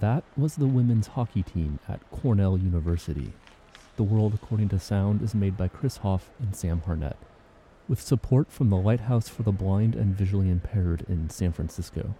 That was the women's hockey team at Cornell University. The World According to Sound is made by Chris Hoff and Sam Harnett, with support from the Lighthouse for the Blind and Visually Impaired in San Francisco.